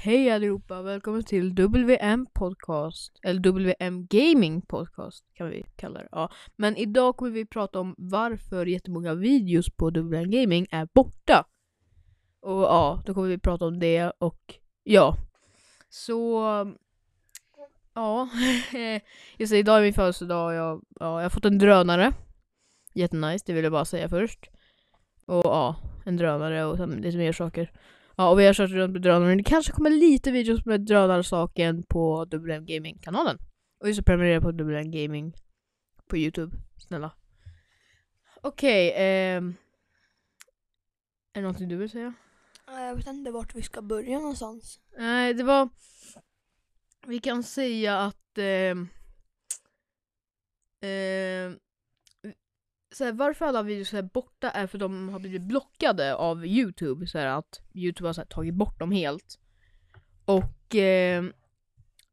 Hej allihopa, välkommen till WM Podcast, eller WM Gaming Podcast kan vi kalla det. Ja. Men idag kommer vi prata om varför jättemånga videos på WM Gaming är borta. Och ja, då kommer vi prata om det och ja. Så, ja. Just det, idag är min födelsedag och jag, ja, jag har fått en drönare. Jättenice, det vill jag bara säga först. Och ja, en drönare och sen lite mer saker. Ja, och vi har kört runt med drönare. Det kanske kommer lite videos med drönarsaken på WM Gaming-kanalen. Och just prenumerera på WM Gaming på Youtube. Snälla. Okej, ehm... Är det någonting du vill säga? Jag vet inte vart vi ska börja någonstans. Nej, det var... Vi kan säga att... ehm, så här, varför alla videos är borta är för de har blivit blockade av Youtube. Så här, att Youtube har så här, tagit bort dem helt. Och eh,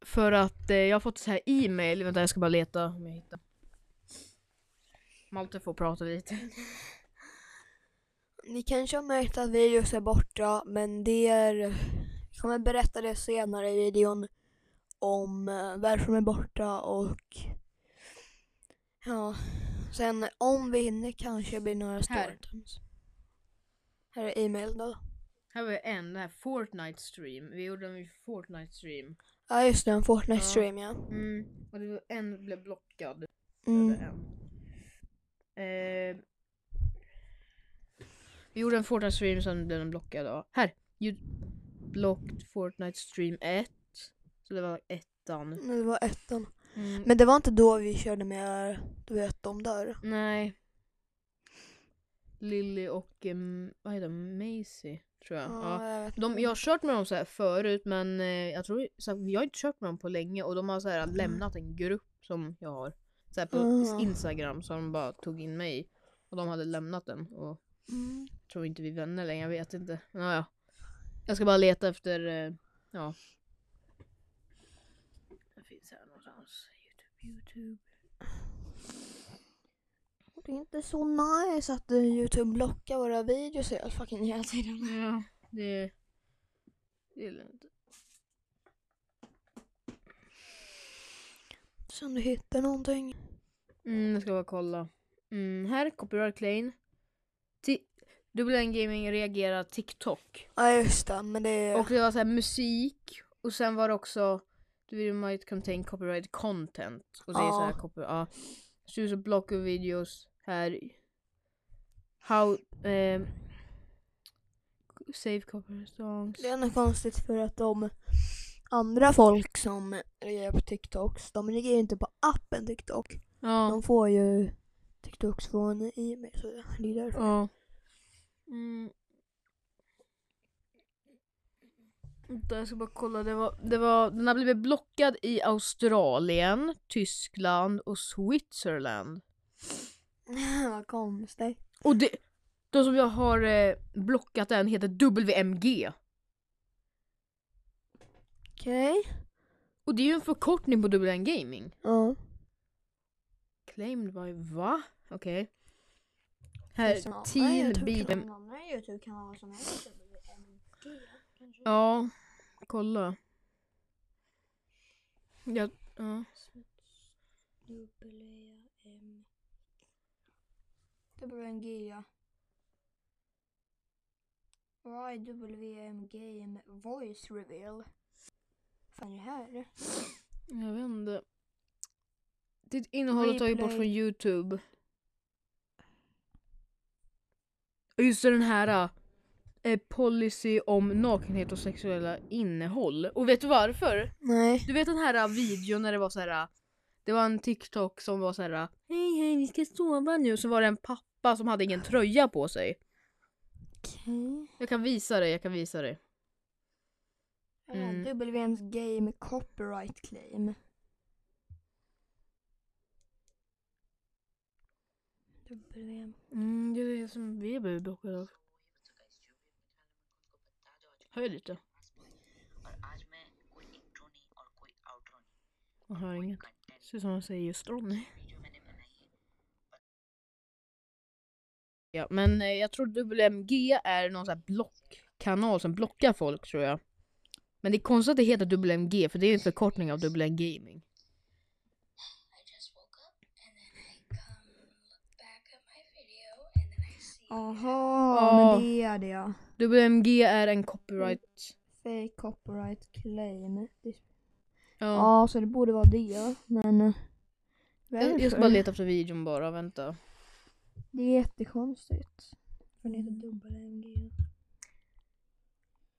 för att eh, jag har fått så här e-mail, vänta jag ska bara leta om jag hittar. Malte får prata lite. Ni kanske har märkt att videos är borta men det är... Jag kommer berätta det senare i videon om eh, varför de är borta och... Ja, sen om vi hinner kanske blir några Här. storytimes. Här är e-mail då. Här var en, den här Fortnite stream. Vi gjorde en Fortnite stream. Ja just det, en Fortnite Ja. stream ja. Mm, och det var en blev blockad. Mm. Eller en. Eh, vi gjorde en Fortnite stream sen blev den blockad. Ja. Här! You blocked Fortnite stream 1. Så det var ettan. Men Det var ettan. Mm, Men det var inte då vi körde med, du vet de där. nej. Lily och um, vad heter de? Macy tror jag. Ja. Ja, jag De, jag har kört med dem så här förut men eh, jag tror så här, jag har inte kört med dem på länge och de har så här lämnat en grupp som jag har. Så här på Ah. Instagram som de bara tog in mig i. Och de hade lämnat den och Mm. jag tror inte vi är vänner längre, jag vet inte. Men ja, ja. Jag ska bara leta efter, eh, ja. Det finns någonstans. Youtube, Youtube. Det är inte så nice att eh, Youtube blockar våra videos hela fucking hela tiden. Ja, det... Det gillar jag inte. Så om du hittar någonting. Mm, jag ska bara kolla. Mm, här, copyright claim. Ti- WN Gaming reagerar TikTok. Ja just det, men det är... Och det var så här musik och sen var det också The video might contain copyright content. Och det är så här Ja. copy, ja. Choose a block of videos här. How eh, save copyright songs. Det är nog konstigt för att de andra folk som reagerar på TikToks, de reagerar inte på appen TikTok. Ja. De får ju TikToks från e-mail så det är därför. Ja. Mm. Vänta, jag ska bara kolla. Det var, det var, den har blivit blockad i Australien, Tyskland och Switzerland. Vad konstigt. Och det, de som jag har eh, blockat den heter WMG. Okej. Och det är ju en förkortning på WM Gaming. Ja. Claimed by va? Okej. Det Här, är som andra Teen YouTube- Beat. andra Youtube-kanaler som heter WMG. Ja, kolla. Ja, ja. W-M... WMG ja. Why WM Game Voice Reveal? fan är det här? Jag vet inte. Ditt innehåll har tagit bort från Youtube. Just det, den här policy om nakenhet och sexuella innehåll. Och vet du varför? Nej. Du vet den här eh, videon när det var så här. eh, Det var en TikTok som var så här. eh, Hej hej vi ska sova nu. Så var det en pappa som hade ingen tröja på sig. Okej. Jag kan visa dig, jag kan visa dig. Mm. WM's Game Copyright Claim. WM. Mm, det är det som vi blev blockade av. Höj lite. Jag hör inget. Det ser ut som han säger just Ronny. Ja, men eh, jag tror WMG är någon sån här blockkanal som blockar folk tror jag. Men det är konstigt att det heter WMG för det är en förkortning av WM Gaming. Aha, Ja. men det är det ja. WMG är en copyright. Fake copyright claim. Ja. Ja, så det borde vara det. Men... eh, Jag, jag ska varför? bara leta efter videon bara, vänta. Det är jättekonstigt. För det heter dubbel-MG.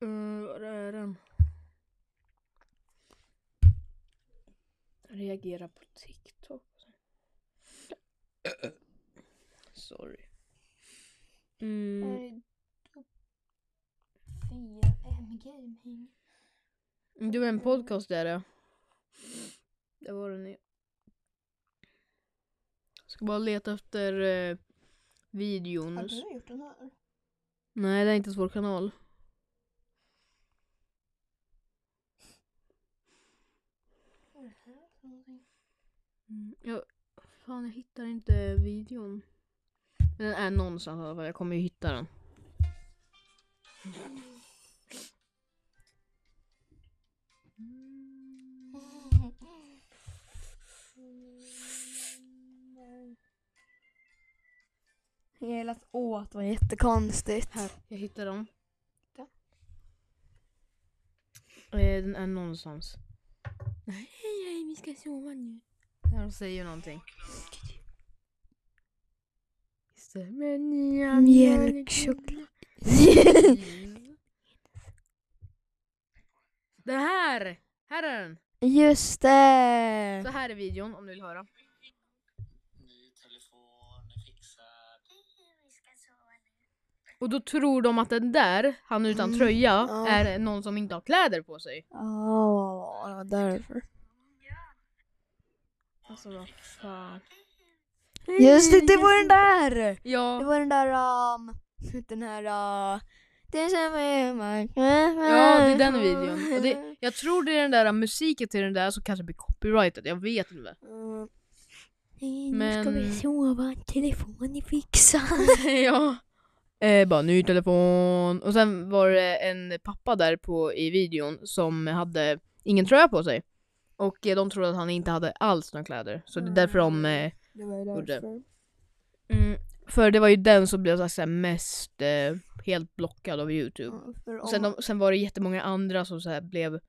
Uh, var är den? Reagera på TikTok. Sorry. Mm. Gaming. Du är en podcast där ja. Det var den ju. Ska bara leta efter eh, videon. Har du gjort den här? Nej, det är inte ens vår kanal. Mm. Jag, fan, jag hittar inte videon. Den är någonstans i alla fall. Jag kommer ju hitta den. Jag lät åt var jättekonstigt. Här, jag hittade den. Där. Eh, den är någonstans. Nej, nej, vi ska sova nu. Där de säger någonting. Stämmer nya Mjölkchoklad. Det här! Här är den! Just det! Så här är videon om du vill höra. Och då tror de att den där, han utan Mm, tröja, ja. är någon som inte har kläder på sig. Ja, var därför. Alltså vad fan. Just det, det var den där! Det Ja, var den där, um, den här, uh, det som är man ja det är den videon. Och det, jag tror det är den där musiken till den där som kanske blir copyrighted, jag vet inte. Mm. Nej, Nu Men- ska vi sova, telefon är fixad. ja. Eh, bara ny telefon. Och sen var det en pappa där på i videon som hade ingen tröja på sig. Och eh, de trodde att han inte hade alls några kläder. Så det är därför de... Eh, Det var ju därför. mm, för det var ju den som blev så här, mest eh, helt blockad av youtube. Ja, sen, de, sen var det jättemånga andra som så här blev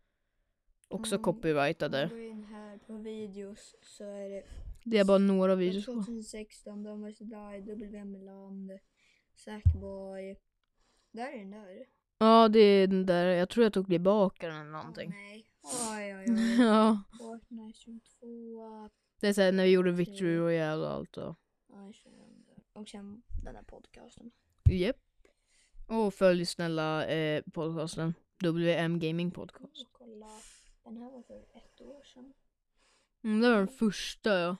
också Mm. copyrightade. Om man går in här på videos så är det Det är bara några videos kvar. 2016, De vs Die, WM Land, Sackboy. Där är den där. Ja, det är den där. Jag tror jag tog tillbaka den eller någonting. nej. Oj, oj, oj. ja. Fortnite 22. Det är såhär när vi gjorde Victory Royale och allt och... Ja, 22. Och sen den här podcasten. Japp. Och följ snälla eh, podcasten. WM Gaming Podcast. Och kolla. Den här var för ett år sedan. Mm, det var den första ja.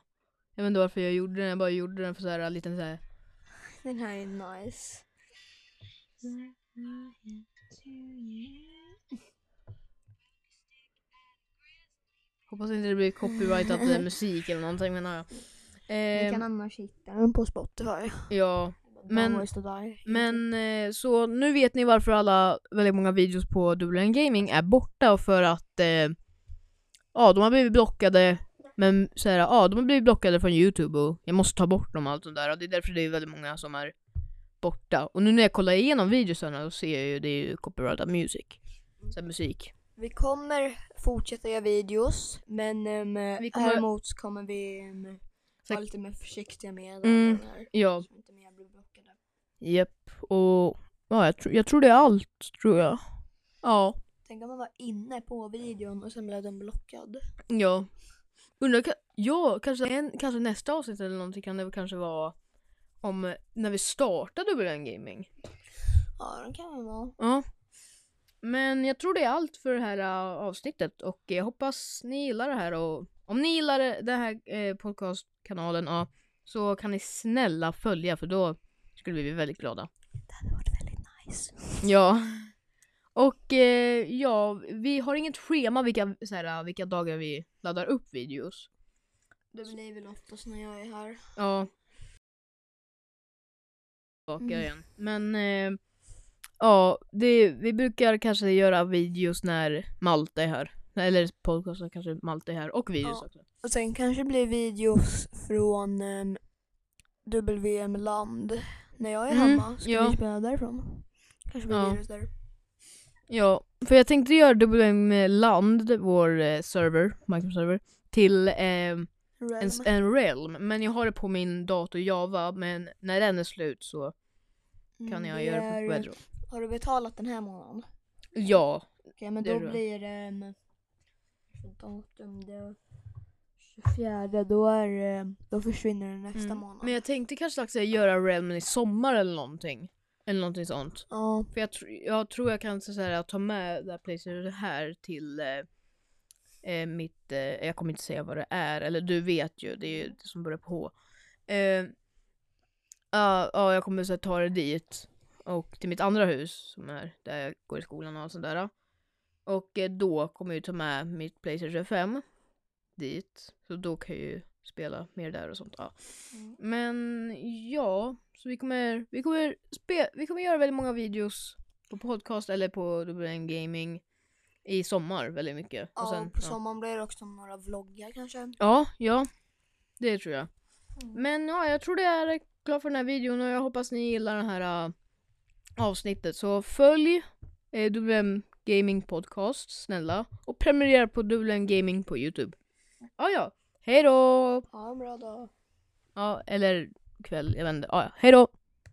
Jag vet inte varför jag gjorde den, jag bara gjorde den för såhär en liten såhär... Den här är nice. Hoppas inte det blir copyrightat musik eller någonting menar jag. Ni Eh, kan annars hitta den på Spotify. ja, Men- men eh, så nu vet ni varför alla, väldigt många videos på WM Gaming är borta för att eh, ja, de har blivit blockade men så här, ja, de har blivit blockade från Youtube och jag måste ta bort dem och allt sånt där och det är därför det är väldigt många som är borta. Och nu när jag kollar igenom videosarna så ser jag ju det är ju copyrighted music. Så här, musik. Vi kommer fortsätta göra videos, men um, Vi kommer- häremot kommer vi um, vara lite mer försiktiga med Mm, här. Ja, Så inte mer blir blockade. japp. Och ja, jag, tror- jag tror det är allt, tror jag. Ja. Tänk om man var inne på videon och sen blev den blockad. Ja. Undrar, ja, kanske, en, kanske nästa avsnitt eller någonting kan det kanske vara om eh, när vi startade WM Gaming. Ja, den kan man vara. Ja. Men jag tror det är allt för det här uh, avsnittet och jag hoppas ni gillar det här och om ni gillar den här eh, podcastkanalen ja, så kan ni snälla följa för då skulle vi bli väldigt glada. Det hade varit väldigt nice. Ja. Och eh, ja, vi har inget schema vilka, så här, vilka dagar vi laddar upp videos. Det blir väl oftast när jag är här. Ja. Tillbaka Mm. igen. Men eh, ja, det, vi brukar kanske göra videos när Malte är här. Eller podcasten kanske Malte är här och videos Ja. också. Och sen kanske blir videos från um, WM Land. När jag är Mm, hemma ska ja. vi spela därifrån. Kanske blir Ja. videos där. Ja, för jag tänkte göra WM Land, vår eh, server, Minecraft-server, till ehm, en, Realm. en realm. Men jag har det på min dator Java, men när den är slut så kan Mm, jag det göra det på Bedrock. Har du betalat den här månaden? Ja, Okej, men Det då tror jag. blir det en... Datum, det 24, då, är, det- då försvinner den nästa mm. månad. men jag tänkte kanske också göra realmen i sommar eller någonting. Eller någonting sånt. Ja, För jag, tr- jag tror jag kan så här, ta med det här Playstation här till eh, eh, mitt, eh, jag kommer inte säga vad det är, eller du vet ju, det är ju det som börjar på H. Eh, Ja, ja, jag kommer så här, ta det dit. Och till mitt andra hus, som är där jag går i skolan och sånt där. Och eh, då kommer jag ta med mitt Playstation 5 dit. Så då kan jag ju spela mer där och sånt. Ja. Mm. Men ja, så vi kommer, vi kommer, spe, vi kommer göra väldigt många videos på podcast eller på WN Gaming i sommar väldigt mycket. ja och sen, på ja. sommaren blir det också några vloggar kanske. ja, ja, det tror jag. Mm. Men ja, jag tror det är klart för den här videon och jag hoppas ni gillar det här äh, avsnittet. Så följ eh, WM Gaming Podcast, snälla. Och prenumerera på WM Gaming på Youtube. Ja, ja. Hej då! Ja, bra då. Ja, eller kväll, jag vet inte. Ja, ja. Hej då!